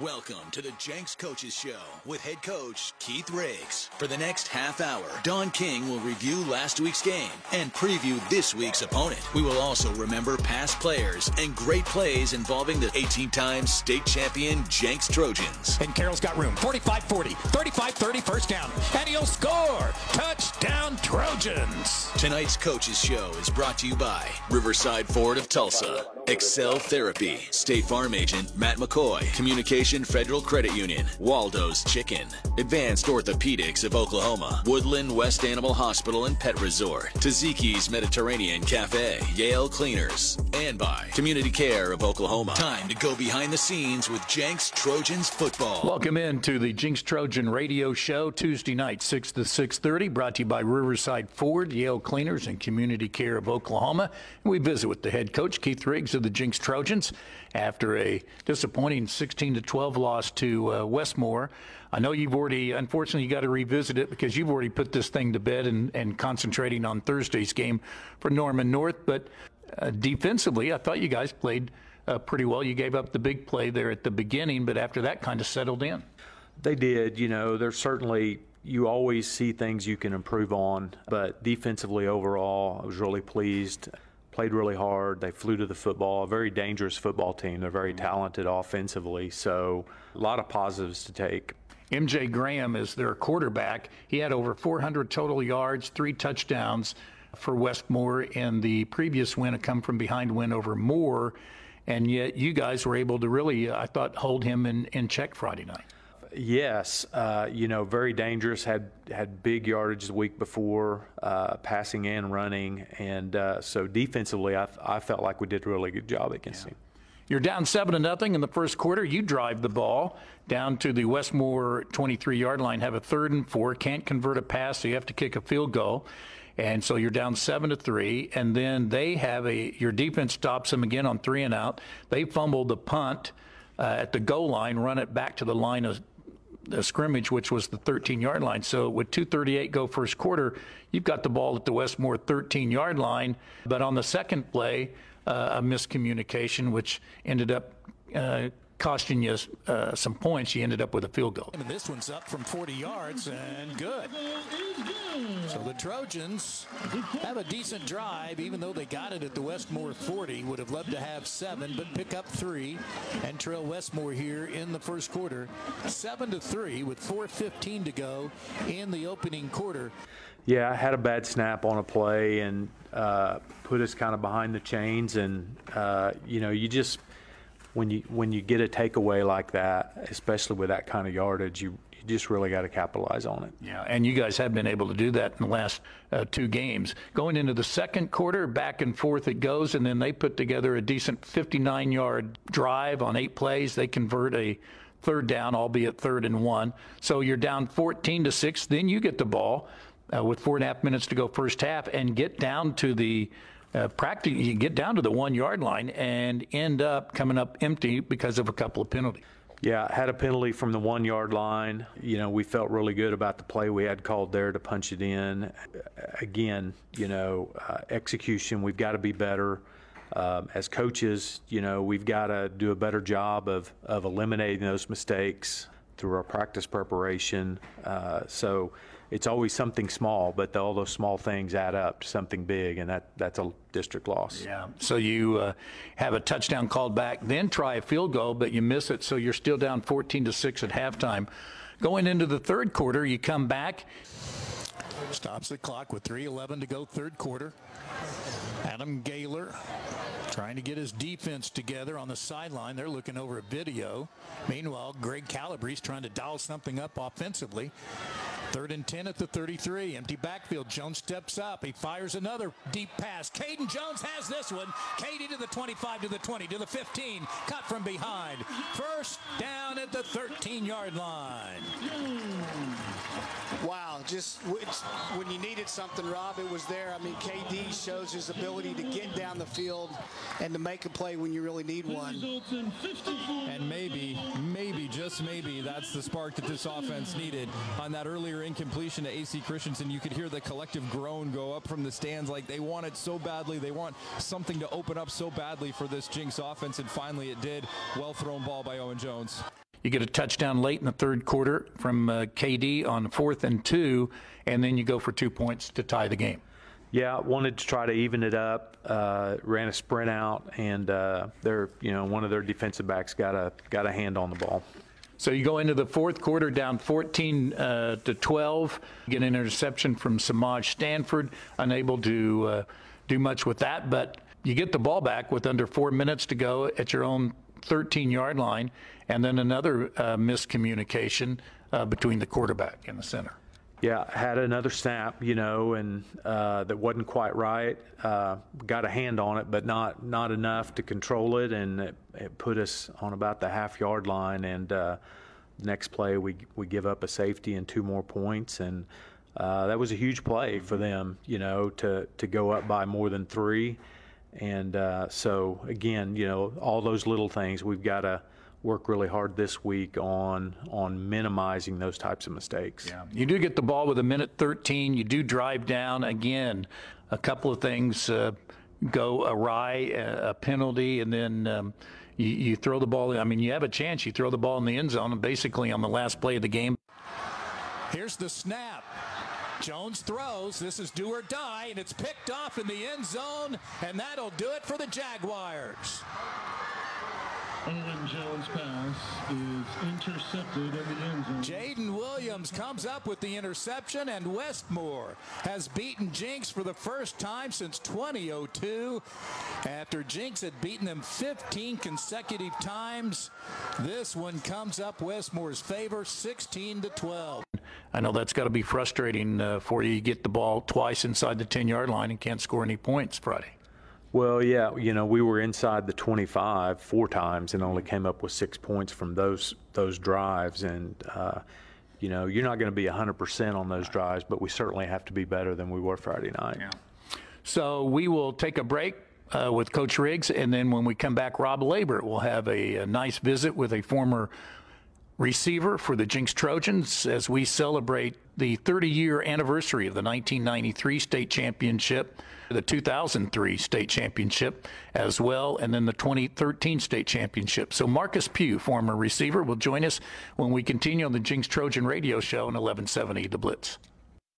Welcome to the Jenks Coaches Show with head coach Keith Riggs. For the next half hour, Don King will review last week's game and preview this week's opponent. We will also remember past players and great plays involving the 18 time state champion Jenks Trojans. And Carroll's got room. 45 40, 35 30, first down. And he'll score. Touchdown, Trojans. Tonight's Coaches Show is brought to you by Riverside Ford of Tulsa, Excel Therapy, State Farm Agent Matt McCoy, Communication Federal Credit Union, Waldo's Chicken, Advanced Orthopedics of Oklahoma, Woodland West Animal Hospital and Pet Resort, Taziki's Mediterranean Cafe, Yale Cleaners, and by Community Care of Oklahoma. Time to go behind the scenes with Jenks Trojans football. Welcome into the Jenks Trojan Radio Show Tuesday night, 6 to 6:30, brought to you by Riverside Ford, Yale Cleaners, and Community Care of Oklahoma. And we visit with the head coach Keith Riggs of the Jenks Trojans after a disappointing 16 to 12 loss to uh, Westmoore. I know you've already, unfortunately, you got to revisit it because you've already put this thing to bed and, and concentrating on Thursday's game for Norman North. But uh, defensively, I thought you guys played uh, pretty well. You gave up the big play there at the beginning, but after that, kind of settled in. They did. You know, there's certainly you always see things you can improve on, but defensively overall, I was really pleased played really hard. They flew to the football. A very dangerous football team. They're very mm-hmm. talented offensively. So a lot of positives to take. MJ Graham is their quarterback. He had over 400 total yards, three touchdowns for Westmoore in the previous win, a come from behind win over Moore. And yet you guys were able to really, uh, I thought, hold him in, in check Friday night. Yes, uh, you know, very dangerous. Had had big yardage the week before, uh, passing and running, and uh, so defensively, I, I felt like we did a really good job against yeah. him. You're down seven to nothing in the first quarter. You drive the ball down to the Westmoore 23 yard line, have a third and four, can't convert a pass, so you have to kick a field goal. And so you're down seven to three, and then they have a your defense stops them again on three and out. They fumble the punt uh, at the goal line, run it back to the line of scrimmage, which was the 13 yard line. So with 238 go first quarter, you've got the ball at the Westmoore 13 yard line. But on the second play, uh, a miscommunication, which ended up uh, costing you uh, some points. You ended up with a field goal. And this one's up from 40 yards and good. So the Trojans have a decent drive, even though they got it at the Westmoore 40. Would have loved to have seven, but pick up three and trail Westmoore here in the first quarter, seven to three with 4:15 to go in the opening quarter. Yeah, I had a bad snap on a play and uh, put us kind of behind the chains, and uh, you know, you just when you when you get a takeaway like that, especially with that kind of yardage, you you just really got to capitalize on it. Yeah, and you guys have been able to do that in the last uh, two games. Going into the second quarter, back and forth it goes, and then they put together a decent 59-yard drive on eight plays. They convert a third down, albeit third and one. So you're down 14 to six. Then you get the ball uh, with four and a half minutes to go first half and get down to the uh, you get down to the one yard line and end up coming up empty because of a couple of penalties. Yeah, had a penalty from the one yard line. You know, we felt really good about the play we had called there to punch it in. Again, you know, uh, execution, we've got to be better. Um, as coaches, you know, we've got to do a better job of, of eliminating those mistakes through our practice preparation. Uh, so, it's always something small, but all those small things add up to something big, and that, that's a district loss. Yeah. So you uh, have a touchdown called back, then try a field goal, but you miss it, so you're still down 14 to six at halftime. Going into the third quarter, you come back. Stops the clock with 3:11 to go, third quarter. Adam Gaylor trying to get his defense together on the sideline. They're looking over a video. Meanwhile, Greg Calabrese trying to dial something up offensively. Third and 10 at the 33. Empty backfield. Jones steps up. He fires another deep pass. Caden Jones has this one. KD to the 25, to the 20, to the 15. Cut from behind. First down at the 13 yard line. Wow, just when you needed something, Rob, it was there. I mean, KD shows his ability to get down the field and to make a play when you really need one. And maybe, maybe, just maybe, that's the spark that this offense needed. On that earlier incompletion to AC Christensen, you could hear the collective groan go up from the stands like they want it so badly. They want something to open up so badly for this Jenks offense, and finally it did. Well thrown ball by Owen Jones. You get a touchdown late in the third quarter from uh, KD on fourth and two, and then you go for two points to tie the game. Yeah, wanted to try to even it up. Uh, ran a sprint out, and uh, their you know one of their defensive backs got a got a hand on the ball. So you go into the fourth quarter down 14 uh, to 12. Get an interception from Samaj Stanford, unable to uh, do much with that, but you get the ball back with under four minutes to go at your own 13 yard line, and then another uh, miscommunication uh, between the quarterback and the center. Yeah, had another snap, you know, and uh, that wasn't quite right. Uh, got a hand on it, but not not enough to control it, and it, it put us on about the half yard line. And uh, next play, we we give up a safety and two more points, and uh, that was a huge play for them, you know, to to go up by more than three. And so again, you know, all those little things we've got to work really hard this week on on minimizing those types of mistakes. Yeah. You do get the ball with a minute 13. You do drive down again. A couple of things uh, go awry, a, a, penalty, and then um, you, you, throw the ball. I mean, you have a chance. You throw the ball in the end zone, and basically on the last play of the game. Here's the snap. Jones throws. This is do or die, and it's picked off in the end zone, and that'll do it for the Jaguars. Aaron Jones' pass is intercepted in the end zone. Jaden Williams comes up with the interception, and Westmoore has beaten Jenks for the first time since 2002. After Jenks had beaten them 15 consecutive times, this one comes up Westmoore's favor, 16 to 12. I know that's got to be frustrating uh, for you. You get the ball twice inside the 10 yard line and can't score any points Friday. Well, yeah, you know, we were inside the 25 four times and only came up with six points from those those drives. And uh, you know, you're not going to be 100% on those drives, but we certainly have to be better than we were Friday night. Yeah. So we will take a break. Uh, with Coach Riggs, and then when we come back, Rob Labor will have a, a nice visit with a former receiver for the Jenks Trojans as we celebrate the 30 year anniversary of the 1993 state championship, the 2003 state championship as well, and then the 2013 state championship. So Marcus Pugh, former receiver, will join us when we continue on the Jenks Trojan radio show in 1170 The Blitz.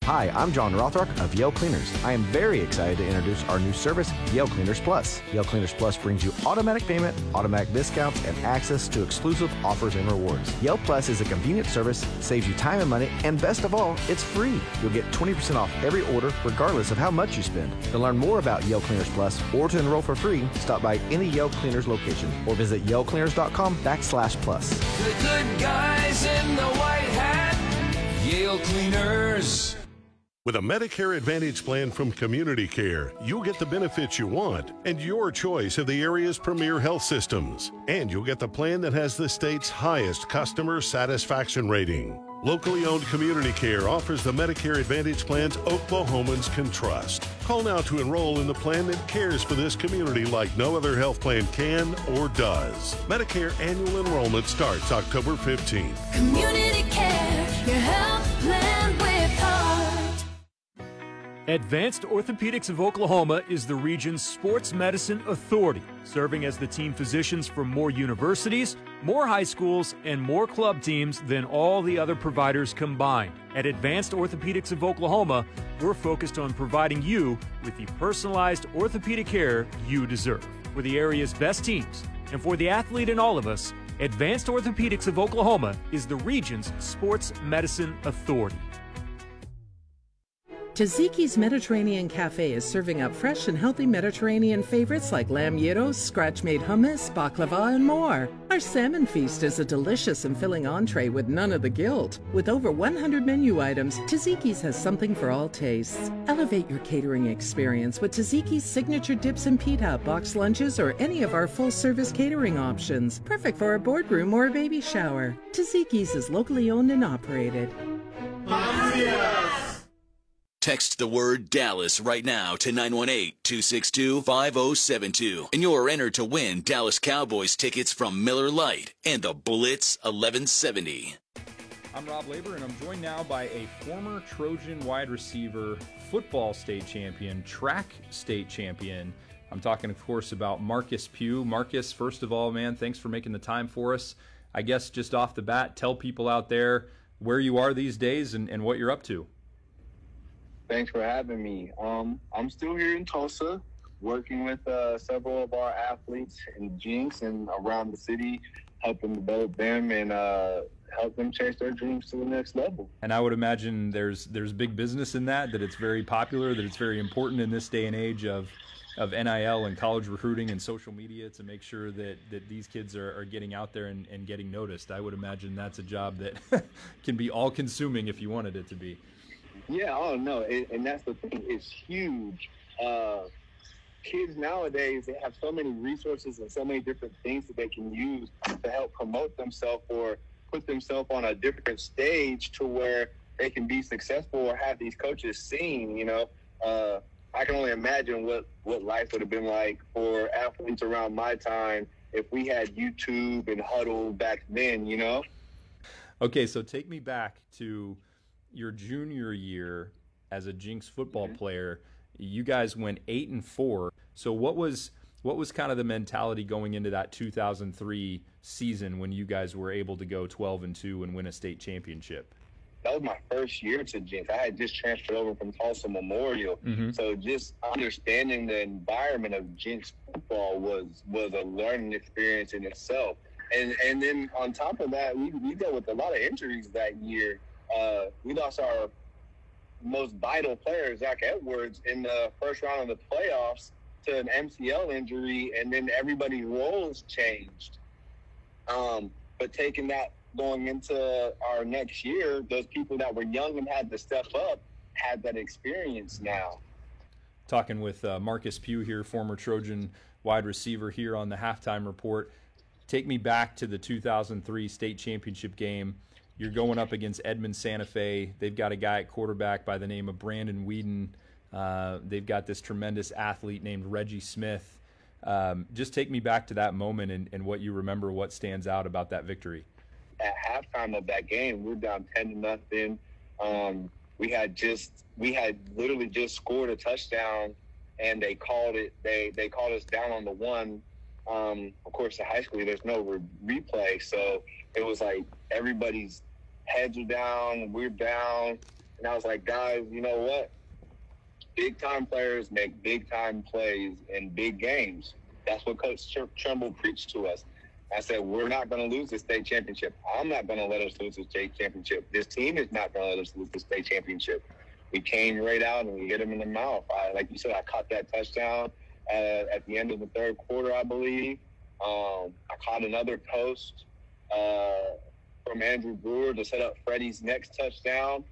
Hi, I'm John Rothrock of Yale Cleaners. I am very excited to introduce our new service, Yale Cleaners Plus. Yale Cleaners Plus brings you automatic payment, automatic discounts, and access to exclusive offers and rewards. Yale Plus is a convenient service, saves you time and money, and best of all, it's free. You'll get 20% off every order, regardless of how much you spend. To learn more about Yale Cleaners Plus or to enroll for free, stop by any Yale Cleaners location or visit YaleCleaners.com backslash plus. The good guys in the white hat, Yale Cleaners. With a Medicare Advantage plan from Community Care, you'll get the benefits you want and your choice of the area's premier health systems. And you'll get the plan that has the state's highest customer satisfaction rating. Locally owned Community Care offers the Medicare Advantage plans Oklahomans can trust. Call now to enroll in the plan that cares for this community like no other health plan can or does. Medicare annual enrollment starts October 15th. Community Care, your health plan. Advanced Orthopedics of Oklahoma is the region's sports medicine authority, serving as the team physicians for more universities, more high schools, and more club teams than all the other providers combined. At Advanced Orthopedics of Oklahoma, we're focused on providing you with the personalized orthopedic care you deserve. For the area's best teams, and for the athlete in all of us, Advanced Orthopedics of Oklahoma is the region's sports medicine authority. Taziki's Mediterranean Cafe is serving up fresh and healthy Mediterranean favorites like lamb gyros, scratch-made hummus, baklava, and more. Our salmon feast is a delicious and filling entree with none of the guilt. With over 100 menu items, Taziki's has something for all tastes. Elevate your catering experience with Taziki's signature dips and pita, box lunches, or any of our full-service catering options. Perfect for a boardroom or a baby shower. Taziki's is locally owned and operated. Text the word Dallas right now to 918-262-5072 and you're entered to win Dallas Cowboys tickets from Miller Lite and the Blitz 1170. I'm Rob Labor and I'm joined now by a former Trojan wide receiver, football state champion, track state champion. I'm talking, of course, about Marcus Pugh. Marcus, first of all, man, thanks for making the time for us. I guess just off the bat, tell people out there where you are these days and, and what you're up to. Thanks for having me. Um, I'm still here in Tulsa, working with uh, several of our athletes in Jenks and around the city, helping develop them and uh, help them chase their dreams to the next level. And I would imagine there's there's big business in that, that it's very popular, that it's very important in this day and age of of NIL and college recruiting and social media to make sure that, that these kids are, are getting out there and, and getting noticed. I would imagine that's a job that can be all consuming if you wanted it to be. Yeah, oh no, it, and that's the thing. It's huge. Uh, kids nowadays they have so many resources and so many different things that they can use to help promote themselves or put themselves on a different stage to where they can be successful or have these coaches seen. You know, uh, I can only imagine what what life would have been like for athletes around my time if we had YouTube and Hudl back then. You know. Okay, so take me back to your junior year as a Jenks football mm-hmm. player. You guys went eight and four. So what was what was kind of the mentality going into that 2003 season when you guys were able to go 12 and 2 and win a state championship? That was my first year to Jenks. I had just transferred over from Tulsa Memorial, mm-hmm. so just understanding the environment of Jenks football was was a learning experience in itself. And and then on top of that, we, we dealt with a lot of injuries that year. Uh, we lost our most vital player, Zach Edwards, in the first round of the playoffs to an MCL injury, and then everybody's roles changed. Um, but taking that going into our next year, those people that were young and had to step up had that experience now. Talking with uh, Marcus Pugh here, former Trojan wide receiver here on the halftime report. Take me back to the 2003 state championship game. You're going up against Edmond Santa Fe. They've got a guy at quarterback by the name of Brandon Whedon. Uh, they've got this tremendous athlete named Reggie Smith. Um, just take me back to that moment and, and, what you remember, what stands out about that victory. At halftime of that game, we are down ten to nothing. Um, we had just we had literally just scored a touchdown, and they called it. They they called us down on the one. Um, of course, the high school there's no re- replay, so it was like everybody's heads are down, we're down, and I was like, guys, you know what? big time players make big time plays in big games. That's what Coach Trimble preached to us. I said, we're not going to lose the state championship. I'm not going to let us lose the state championship. This team is not going to let us lose the state championship. We came right out and we hit him in the mouth. I, like you said, I caught that touchdown uh, at the end of the third quarter, I believe. Um, I caught another post uh, from Andrew Brewer to set up Freddie's next touchdown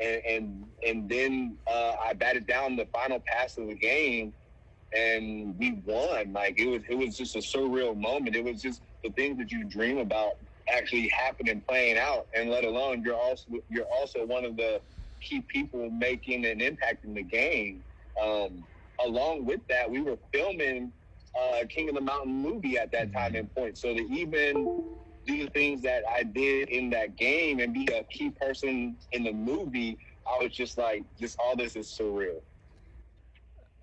and and, and then uh, I batted down the final pass of the game, and we won. Like it was it was just a surreal moment. It was just the things that you dream about actually happening, playing out, and let alone you're also you're also one of the key people making an impact in the game. Um, along with that, we were filming uh, King of the Mountain movie at that time and point. So to even do the things that I did in that game and be a key person in the movie, I was just like, just all this is surreal.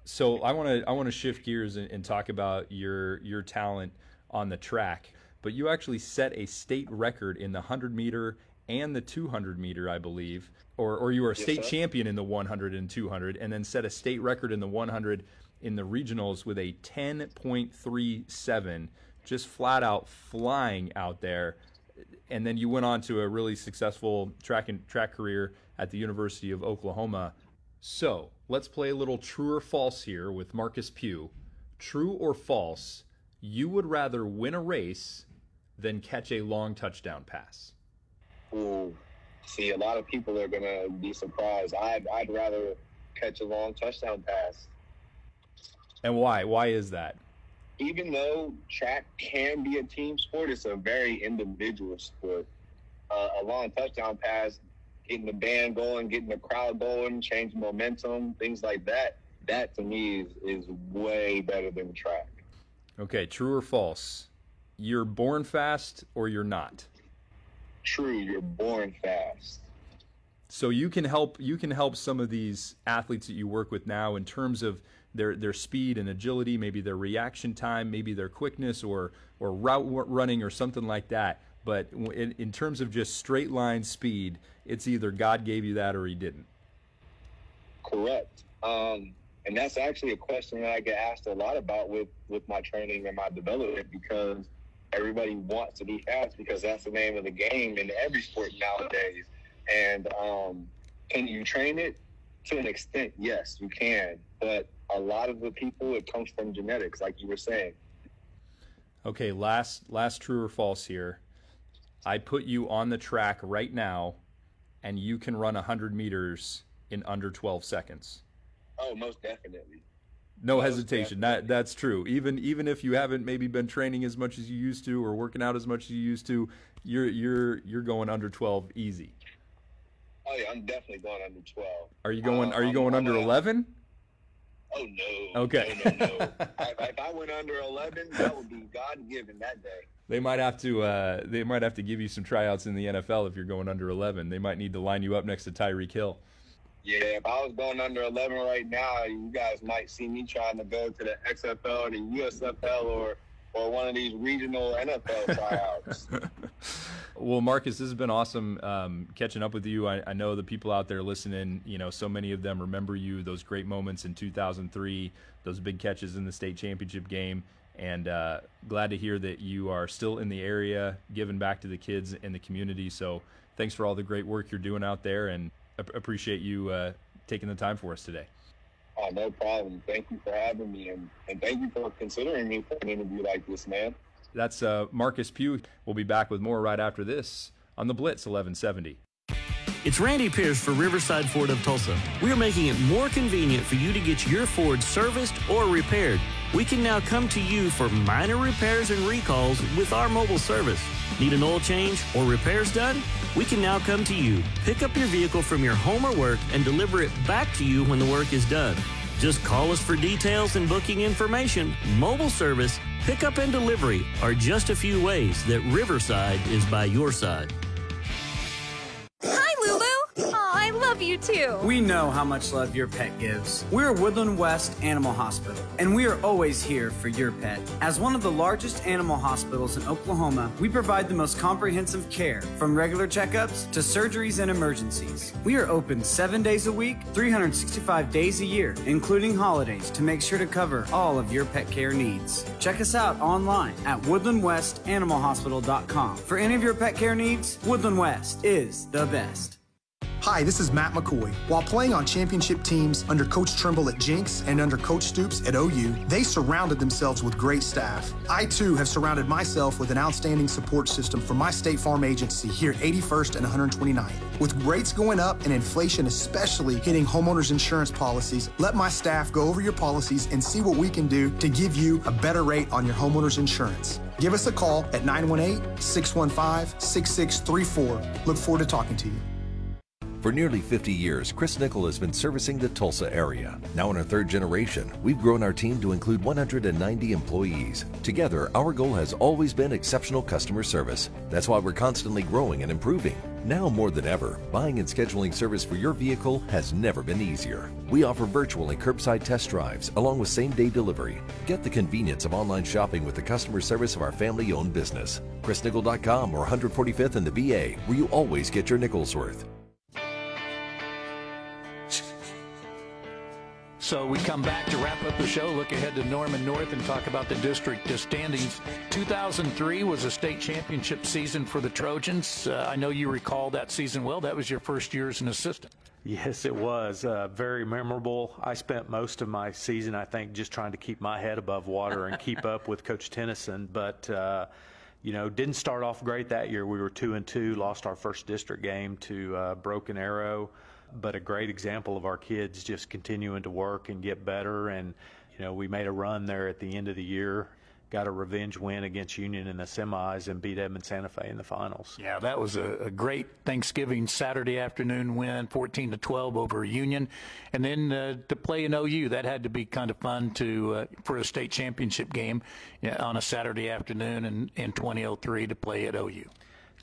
So I want to I want to shift gears and, and talk about your your talent on the track. But you actually set a state record in the 100 meter and the 200 meter, I believe, or or you were a state champion in the 100 and 200, and then set a state record in the 100 in the regionals with a 10.37 just flat out flying out there. And then you went on to a really successful track and track career at the University of Oklahoma. So let's play a little true or false here with Marcus Pugh. True or false, you would rather win a race than catch a long touchdown pass? Ooh, see, a lot of people are going to be surprised. I'd, I'd rather catch a long touchdown pass. And why? Why is that? Even though track can be a team sport, it's a very individual sport. Uh, a long touchdown pass, getting the band going, getting the crowd going, changing momentum, things like that. That to me is, is way better than track. Okay, true or false? You're born fast or you're not? True, you're born fast. So you can help you can help some of these athletes that you work with now in terms of their their speed and agility, maybe their reaction time, maybe their quickness or or route running or something like that. But in, in terms of just straight line speed, it's either God gave you that or He didn't. Correct. Um, and that's actually a question that I get asked a lot about with with my training and my development because everybody wants to be fast because that's the name of the game in every sport nowadays. And um, can you train it? To an extent, yes, you can. But a lot of the people, it comes from genetics, like you were saying. Okay, last last true or false here. I put you on the track right now, and you can run 100 meters in under 12 seconds. Oh, most definitely. No hesitation. That that's true. Even even if you haven't maybe been training as much as you used to or working out as much as you used to, you're you're you're going under 12 easy. Oh yeah, I'm definitely going under 12. Are you going Uh, are you going I'm under 11? Oh no. Okay. No, no, no. if, if I went under 11, that would be God given that day. They might have to uh, they might have to give you some tryouts in the NFL if you're going under 11. They might need to line you up next to Tyreek Hill. Yeah, if I was going under 11 right now, you guys might see me trying to go to the XFL or the USFL or or one of these regional NFL tryouts. Well, Marcus, this has been awesome um, catching up with you. I, I know the people out there listening, you know, so many of them remember you, those great moments in 2003, those big catches in the state championship game. And uh, glad to hear that you are still in the area, giving back to the kids in the community. So thanks for all the great work you're doing out there and ap- appreciate you uh, taking the time for us today. Oh, no problem. Thank you for having me, and, and thank you for considering me for an interview like this, man. That's uh, Marcus Pugh. We'll be back with more right after this on the Blitz 1170. It's Randy Pierce for Riverside Ford of Tulsa. We are making it more convenient for you to get your Ford serviced or repaired. We can now come to you for minor repairs and recalls with our mobile service. Need an oil change or repairs done? We can now come to you, pick up your vehicle from your home or work, and deliver it back to you when the work is done. Just call us for details and booking information. Mobile service, pickup, and delivery are just a few ways that Riverside is by your side. Love you too. We know how much love your pet gives. We're Woodland West Animal Hospital, and we are always here for your pet. As one of the largest animal hospitals in Oklahoma, we provide the most comprehensive care, from regular checkups to surgeries and emergencies. We are open seven days a week, 365 days a year, including holidays, to make sure to cover all of your pet care needs. Check us out online at woodlandwestanimalhospital.com. For any of your pet care needs, Woodland West is the best. Hi, this is Matt McCoy. While playing on championship teams under Coach Trimble at Jenks and under Coach Stoops at OU, they surrounded themselves with great staff. I too have surrounded myself with an outstanding support system from my State Farm agency here at 81st and 129th. With rates going up and inflation especially hitting homeowners insurance policies, let my staff go over your policies and see what we can do to give you a better rate on your homeowners insurance. Give us a call at 918 615 6634. Look forward to talking to you. For nearly 50 years, Chris Nikel has been servicing the Tulsa area. Now in our third generation, we've grown our team to include 190 employees. Together, our goal has always been exceptional customer service. That's why we're constantly growing and improving. Now more than ever, buying and scheduling service for your vehicle has never been easier. We offer virtual and curbside test drives along with same day delivery. Get the convenience of online shopping with the customer service of our family owned business. ChrisNikel.com or 145th in the VA, where you always get your nickels worth. So we come back to wrap up the show, look ahead to Norman North, and talk about the district standings. 2003 was a state championship season for the Trojans. Uh, I know you recall that season well. That was your first year as an assistant. Yes, it was uh, very memorable. I spent most of my season, I think, just trying to keep my head above water and keep up with Coach Tennyson. But uh, you know, didn't start off great that year. We were two and two, lost our first district game to uh, Broken Arrow, but a great example of our kids just continuing to work and get better. And you know, we made a run there at the end of the year. Got a revenge win against Union in the semis and beat Edmond Santa Fe in the finals. Yeah, that was a, a great Thanksgiving Saturday afternoon win, 14 to 12 over Union, and then uh, to play in OU. That had to be kind of fun to uh, for a state championship game on a Saturday afternoon in, in 2003 to play at OU.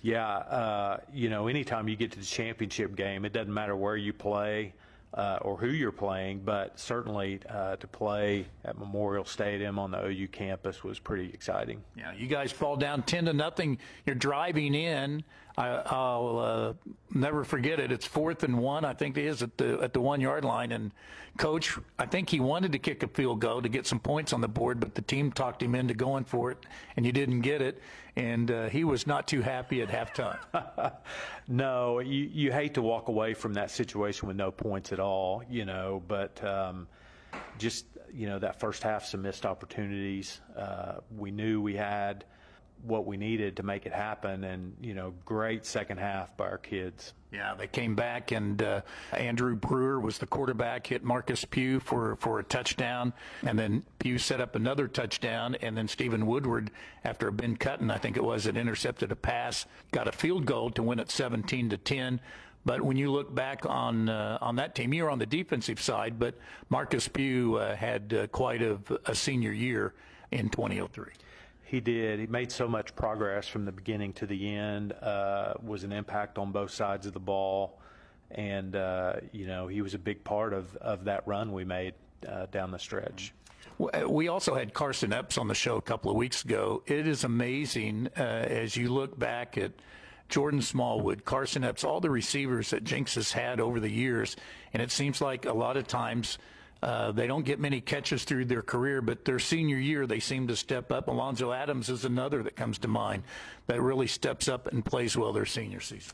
Yeah, uh, you know, anytime you get to the championship game, it doesn't matter where you play. uh, or who you're playing, but certainly uh, to play at Memorial Stadium on the OU campus was pretty exciting. Yeah, you guys fall down ten to nothing. You're driving in. I, will uh, never forget it. It's fourth and one, I think it is at the at the one yard line. And coach, I think he wanted to kick a field goal to get some points on the board, but the team talked him into going for it, and you didn't get it. And uh, he was not too happy at halftime. no, you you hate to walk away from that situation with no points at all, you know. But um, just you know that first half, some missed opportunities. Uh, we knew we had what we needed to make it happen. And, you know, great second half by our kids. Yeah, they came back, and uh, Andrew Brewer was the quarterback, hit Marcus Pugh for, for a touchdown, and then Pugh set up another touchdown, and then Stephen Woodward, after Ben Cutton, I think it was, that intercepted a pass, got a field goal to win it 17 to 10. But when you look back on uh, on that team, you're on the defensive side, but Marcus Pugh uh, had uh, quite a, a senior year in 2003. He did. He made so much progress from the beginning to the end. Uh, was an impact on both sides of the ball, and uh, you know he was a big part of of that run we made uh, down the stretch. Uh, we also had Carson Epps on the show a couple of weeks ago. It is amazing uh, as you look back at. Jordan Smallwood, Carson Epps, all the receivers that Jenks has had over the years. And it seems like a lot of times uh, they don't get many catches through their career, but their senior year, they seem to step up. Alonzo Adams is another that comes to mind that really steps up and plays well their senior season.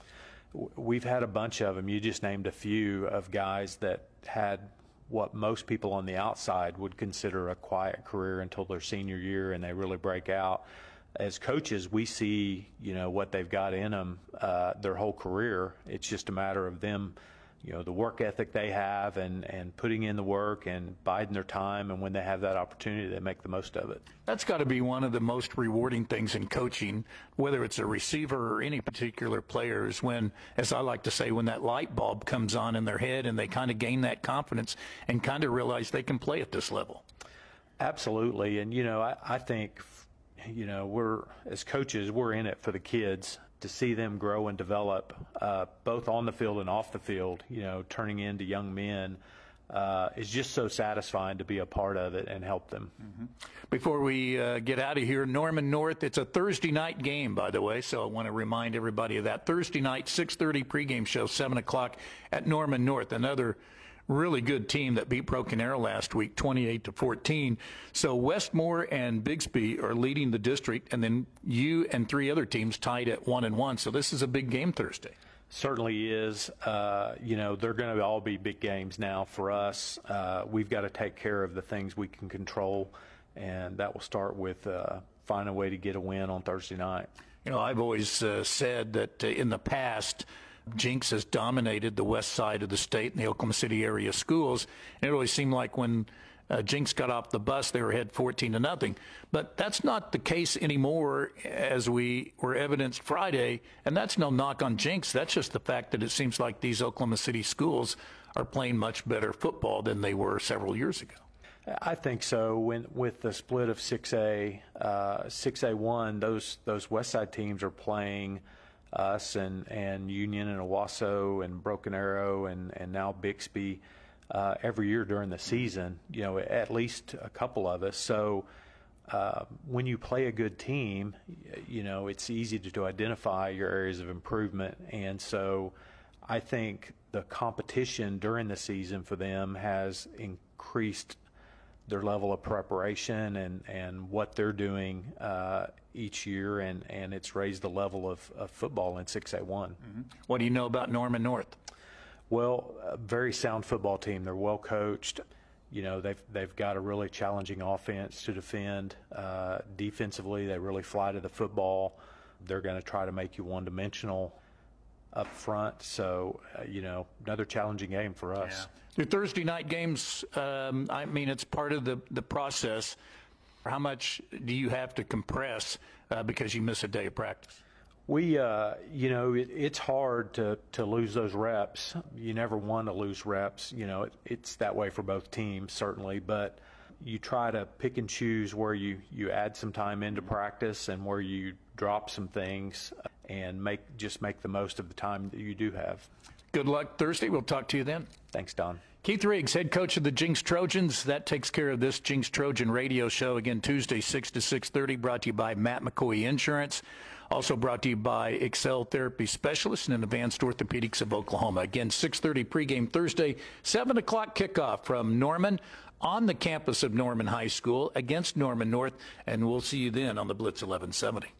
We've had a bunch of them. You just named a few of guys that had what most people on the outside would consider a quiet career until their senior year, and they really break out. As coaches, we see you know what they've got in them uh, their whole career. It's just a matter of them you know the work ethic they have and and putting in the work and biding their time and when they have that opportunity they make the most of it. That's got to be one of the most rewarding things in coaching whether it's a receiver or any particular player is when as i like to say when that light bulb comes on in their head and they kind of gain that confidence and kind of realize they can play at this level. Absolutely and you know i, I think you know we're as coaches we're in it for the kids to see them grow and develop, uh, both on the field and off the field, you know, turning into young men, uh, is just so satisfying to be a part of it and help them. Mm-hmm. Before we uh, get out of here, Norman North, it's a Thursday night game, by the way, so I want to remind everybody of that. Thursday night, 6.30 pregame show, 7 o'clock at Norman North, another – really good team that beat Broken Arrow last week, 28 to 14. So Westmoore and Bixby are leading the district, and then you and three other teams tied at one and one. So this is a big game Thursday. Certainly is. Uh, you know, they're going to all be big games now for us. Uh, we've got to take care of the things we can control, and that will start with uh, finding a way to get a win on Thursday night. You know, I've always uh, said that uh, in the past, Jenks has dominated the west side of the state and the Oklahoma City area schools. And it always seemed like when uh, Jenks got off the bus, they were ahead 14 to nothing. But that's not the case anymore, as we were evidenced Friday. And that's no knock on Jenks. That's just the fact that it seems like these Oklahoma City schools are playing much better football than they were several years ago. I think so. When with the split of 6A, uh, 6A1, those those West Side teams are playing us and, and Union and Owasso and Broken Arrow and, and now Bixby uh, every year during the season, you know, at least a couple of us. So uh, when you play a good team, you know, it's easy to, to identify your areas of improvement. And so I think the competition during the season for them has increased their level of preparation and, and what they're doing uh, each year, and, and it's raised the level of, of football in 6A1. Mm-hmm. What do you know about Norman North? Well, a very sound football team. They're well coached. You know, they've they've got a really challenging offense to defend. Uh, defensively, they really fly to the football. They're going to try to make you one dimensional up front. So, uh, you know, another challenging game for us. Yeah. Your Thursday night games, um, I mean, it's part of the, the process. How much do you have to compress uh, because you miss a day of practice? We, uh, you know, it, it's hard to, to lose those reps. You never want to lose reps. You know, it, it's that way for both teams, certainly. But you try to pick and choose where you, you add some time into mm-hmm. practice and where you drop some things uh, and make just make the most of the time that you do have. Good luck Thursday. We'll talk to you then. Thanks, Don. Keith Riggs, head coach of the Jenks Trojans. That takes care of this Jenks Trojan radio show. Again, Tuesday, 6 to 6.30, brought to you by Matt McCoy Insurance. Also brought to you by Excel Therapy Specialists and Advanced Orthopedics of Oklahoma. Again, 6.30 pregame Thursday, 7 o'clock kickoff from Norman on the campus of Norman High School against Norman North. And we'll see you then on the Blitz 1170.